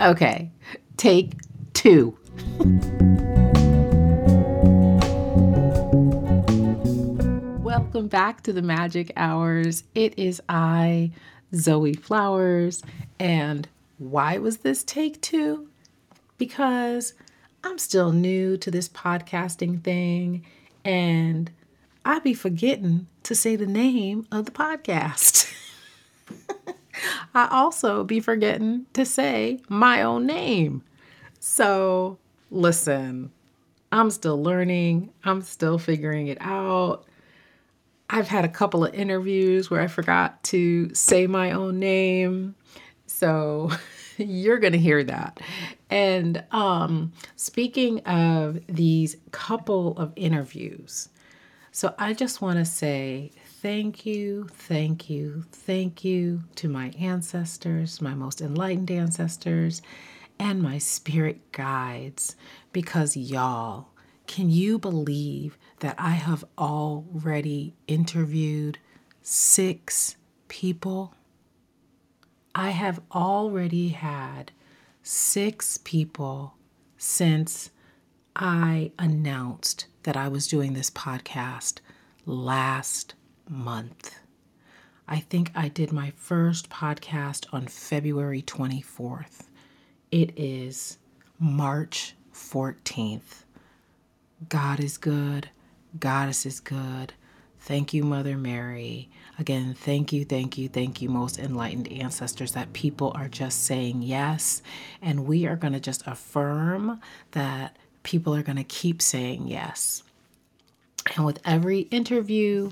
Okay, take two. Welcome back to the Magick Hourz. It is I, Zoe Flowers, and why was this take two? Because I'm still new to this podcasting thing, and I be forgetting to say the name of the podcast. I also be forgetting to say my own name. So, listen, I'm still learning, I'm still figuring it out. I've had a couple of interviews where I forgot to say my own name. So, you're going to hear that. And um, speaking of these couple of interviews, so I just want to say thank you, thank you, thank you to my ancestors, my most enlightened ancestors, and my spirit guides. Because, y'all, can you believe that I have already interviewed six people? I have already had six people since I announced that I was doing this podcast last month. I think I did my first podcast on February 24th. It is March 14th. God is good. Goddess is good. Thank you, Mother Mary. Again, thank you, thank you, thank you, most enlightened ancestors, that people are just saying yes. And we are going to just affirm that people are going to keep saying yes. And with every interview,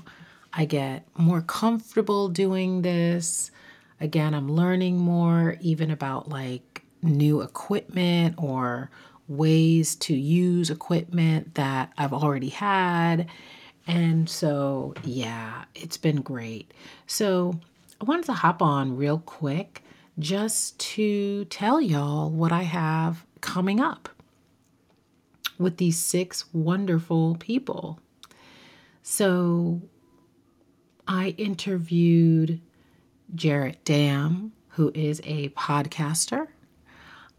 I get more comfortable doing this. Again, I'm learning more, even about like new equipment or ways to use equipment that I've already had. And so, yeah, it's been great. So, I wanted to hop on real quick just to tell y'all what I have coming up with these six wonderful people. So, I interviewed Jarrett Dam, who is a podcaster.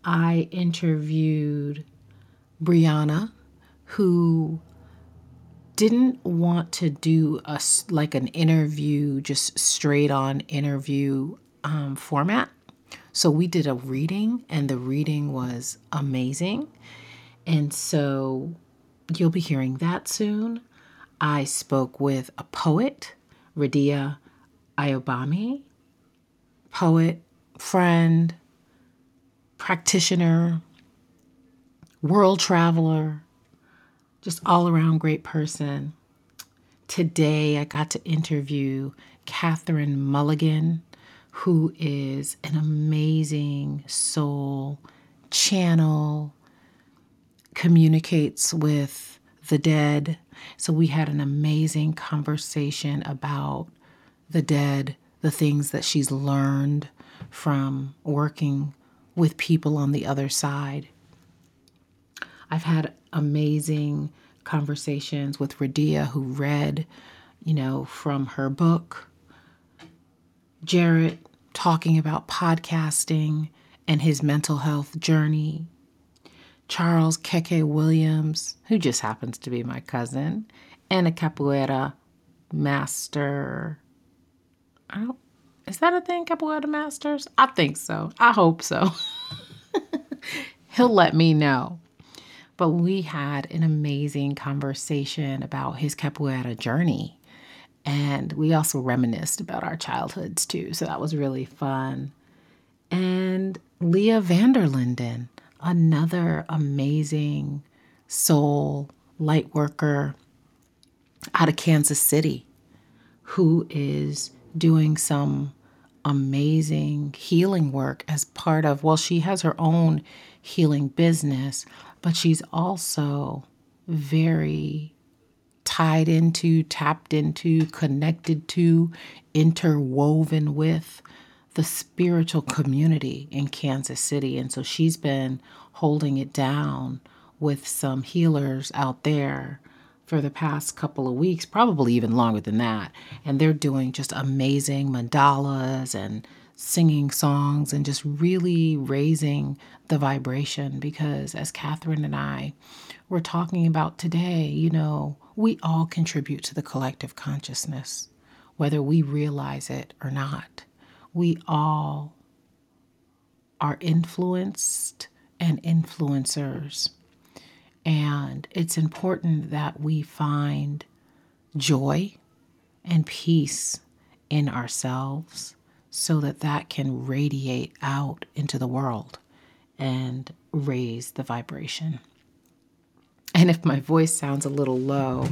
I interviewed Brianna, who didn't want to do a like an interview, just straight on interview um, format. So we did a reading, and the reading was amazing. And so you'll be hearing that soon. I spoke with a poet Radia Ayobami, poet, friend, practitioner, world traveler, just all around great person. Today, I got to interview Catherine Mulligan, who is an amazing soul channel, communicates with the dead, so we had an amazing conversation about the dead, the things that she's learned from working with people on the other side. I've had amazing conversations with Radia, who read, you know, from her book. Jarrett talking about podcasting and his mental health journey. Charles Keke Williams, who just happens to be my cousin, and a capoeira master. I don't, is that a thing, capoeira masters? I think so. I hope so. He'll let me know. But we had an amazing conversation about his capoeira journey. And we also reminisced about our childhoods too. So that was really fun. And Leah Vanderlinden another amazing soul light worker out of Kansas City who is doing some amazing healing work as part of, well, she has her own healing business, but she's also very tied into, tapped into, connected to, interwoven with the spiritual community in Kansas City. And so she's been holding it down with some healers out there for the past couple of weeks, probably even longer than that. And they're doing just amazing mandalas and singing songs and just really raising the vibration because as Catherine and I were talking about today, you know, we all contribute to the collective consciousness, whether we realize it or not. We all are influenced and influencers. And it's important that we find joy and peace in ourselves so that that can radiate out into the world and raise the vibration. And if my voice sounds a little low,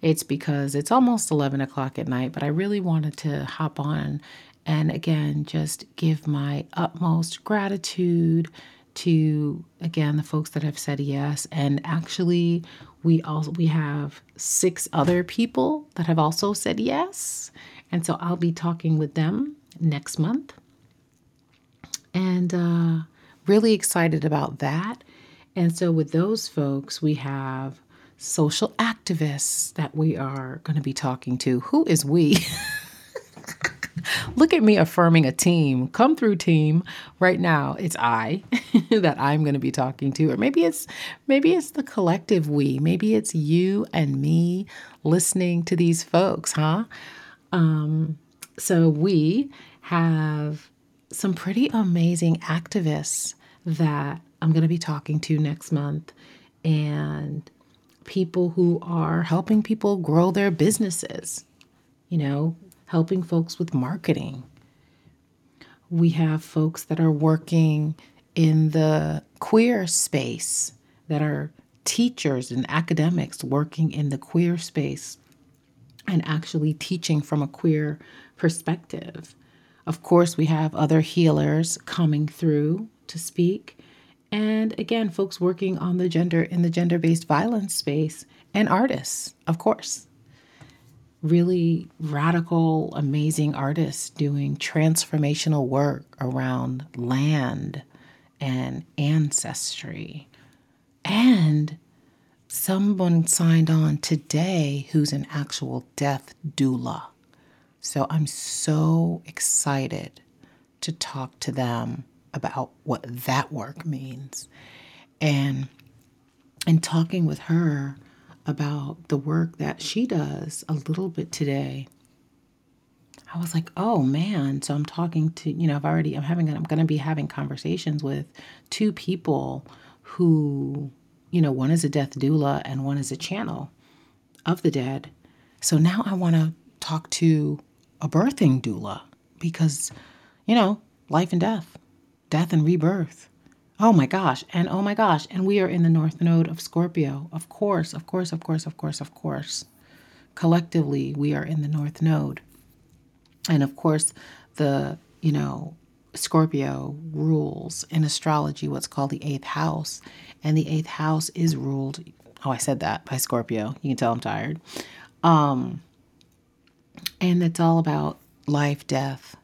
it's because it's almost 11 o'clock at night, but I really wanted to hop on and again just give my utmost gratitude to again the folks that have said yes. And actually we also we have six other people that have also said yes. And so i'll be talking with them next month. And uh, really excited about that. And so with those folks we have social activists that we are going to be talking to. Who is we Look at me affirming a team. Come through team. Right now, it's I that I'm going to be talking to or maybe it's maybe it's the collective we. Maybe it's you and me listening to these folks, huh? Um so we have some pretty amazing activists that I'm going to be talking to next month and people who are helping people grow their businesses. You know, helping folks with marketing. We have folks that are working in the queer space that are teachers and academics working in the queer space and actually teaching from a queer perspective. Of course, we have other healers coming through to speak. And again, folks working on the gender in the gender based violence space and artists, of course really radical, amazing artists doing transformational work around land and ancestry. And someone signed on today who's an actual death doula. So I'm so excited to talk to them about what that work means. And in talking with her, about the work that she does a little bit today. I was like, oh man. So I'm talking to, you know, I've already, I'm having, I'm going to be having conversations with two people who, you know, one is a death doula and one is a channel of the dead. So now I want to talk to a birthing doula because, you know, life and death, death and rebirth. Oh my gosh. And oh my gosh. And we are in the North Node of Scorpio. Of course, of course, of course, of course, of course. Collectively, we are in the North Node. And of course, the, you know, Scorpio rules in astrology what's called the eighth house. And the eighth house is ruled, oh, I said that by Scorpio. You can tell I'm tired. Um, and it's all about life, death,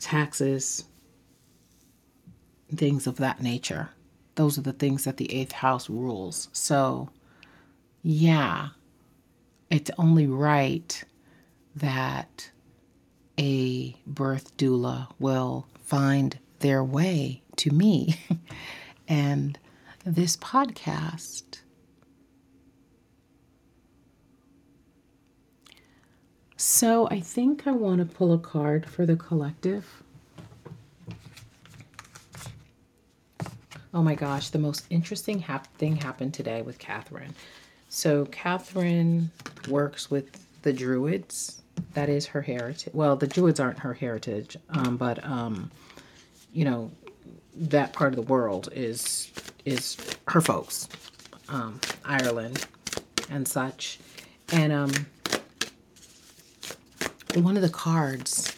taxes, things of that nature. Those are the things that the eighth house rules. So, yeah, it's only right that a birth doula will find their way to me. and this podcast So I think I want to pull a card for the collective. Oh my gosh, the most interesting hap- thing happened today with Catherine. So, Catherine works with the Druids. That is her heritage. Well, the Druids aren't her heritage, um, but um, you know, that part of the world is is her folks, um, Ireland and such. And um, one of the cards,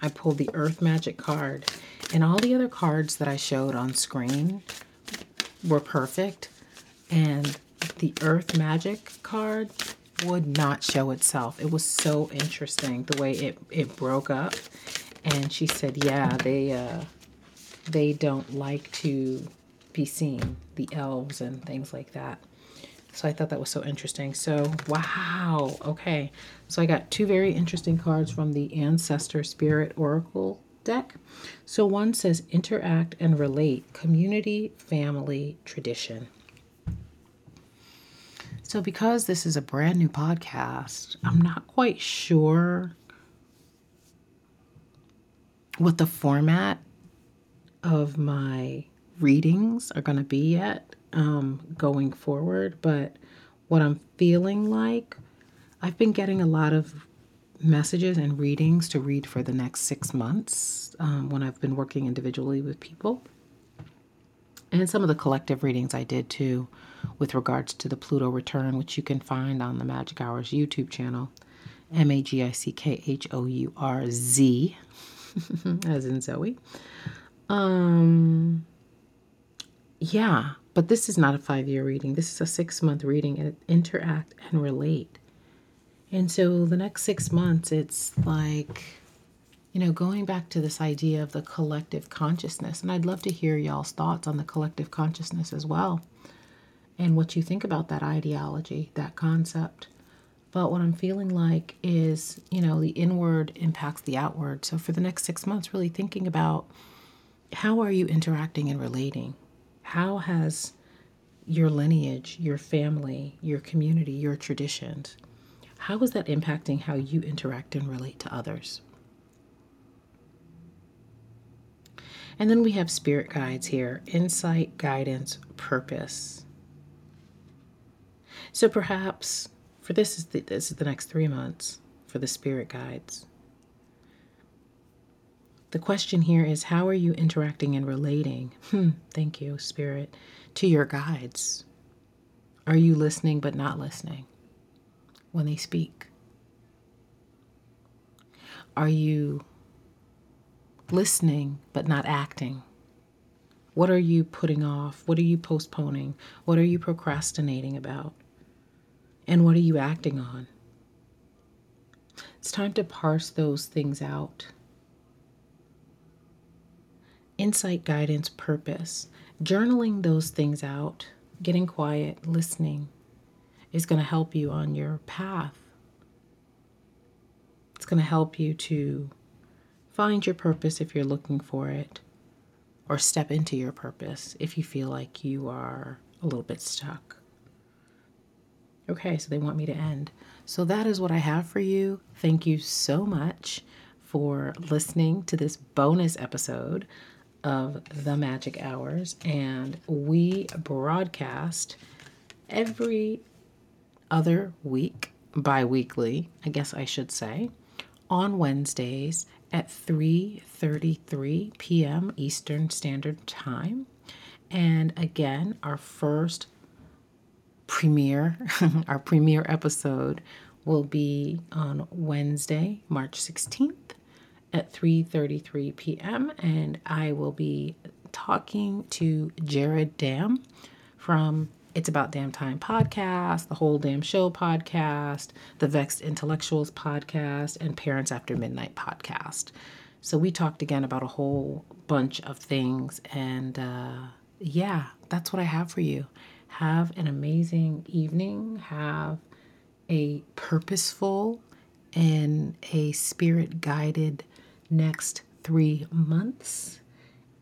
I pulled the Earth Magic card, and all the other cards that I showed on screen were perfect. And the Earth Magic card would not show itself. It was so interesting the way it, it broke up. And she said, yeah, they uh, they don't like to be seen, the elves and things like that. So I thought that was so interesting. So, wow. Okay. So I got two very interesting cards from the Ancestor Spirit Oracle deck. So one says interact and relate, community, family, tradition. So, because this is a brand new podcast, I'm not quite sure what the format of my readings are going to be yet um, going forward, but what I'm feeling like, I've been getting a lot of messages and readings to read for the next six months um, when I've been working individually with people. And some of the collective readings I did too, with regards to the Pluto return, which you can find on the Magick Hourz YouTube channel M A G I C K H O U R Z, as in Zoe. Um, yeah, but this is not a five year reading. This is a six month reading interact and relate. And so the next six months, it's like, you know, going back to this idea of the collective consciousness. And I'd love to hear y'all's thoughts on the collective consciousness as well and what you think about that ideology, that concept. But what I'm feeling like is, you know, the inward impacts the outward. So for the next six months, really thinking about how are you interacting and relating? How has your lineage, your family, your community, your traditions, how is that impacting how you interact and relate to others? And then we have spirit guides here insight, guidance, purpose. So perhaps for this is the, this is the next three months for the spirit guides. The question here is how are you interacting and relating? Hmm, thank you, spirit, to your guides. Are you listening but not listening? When they speak? Are you listening but not acting? What are you putting off? What are you postponing? What are you procrastinating about? And what are you acting on? It's time to parse those things out. Insight, guidance, purpose. Journaling those things out, getting quiet, listening, is going to help you on your path. It's going to help you to find your purpose if you're looking for it, or step into your purpose if you feel like you are a little bit stuck. Okay, so they want me to end. So that is what I have for you. Thank you so much for listening to this bonus episode of The Magick Hourz. And we broadcast every other week, bi weekly, I guess I should say, on Wednesdays at 3:33 p.m. Eastern Standard Time. And again, our first premiere, our premiere episode will be on Wednesday, March 16th at 3:33 p.m. and I will be talking to Jared Dam from it's About Damn Time podcast, the Whole Damn Show podcast, the Vexed Intellectuals podcast, and Parents After Midnight podcast. So we talked again about a whole bunch of things. And uh, yeah, that's what I have for you. Have an amazing evening. Have a purposeful and a spirit guided next three months.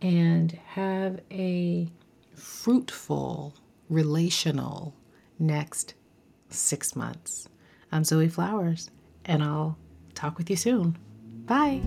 And have a fruitful relational next six months. I'm Zoe Flowers, and I'll talk with you soon. Bye.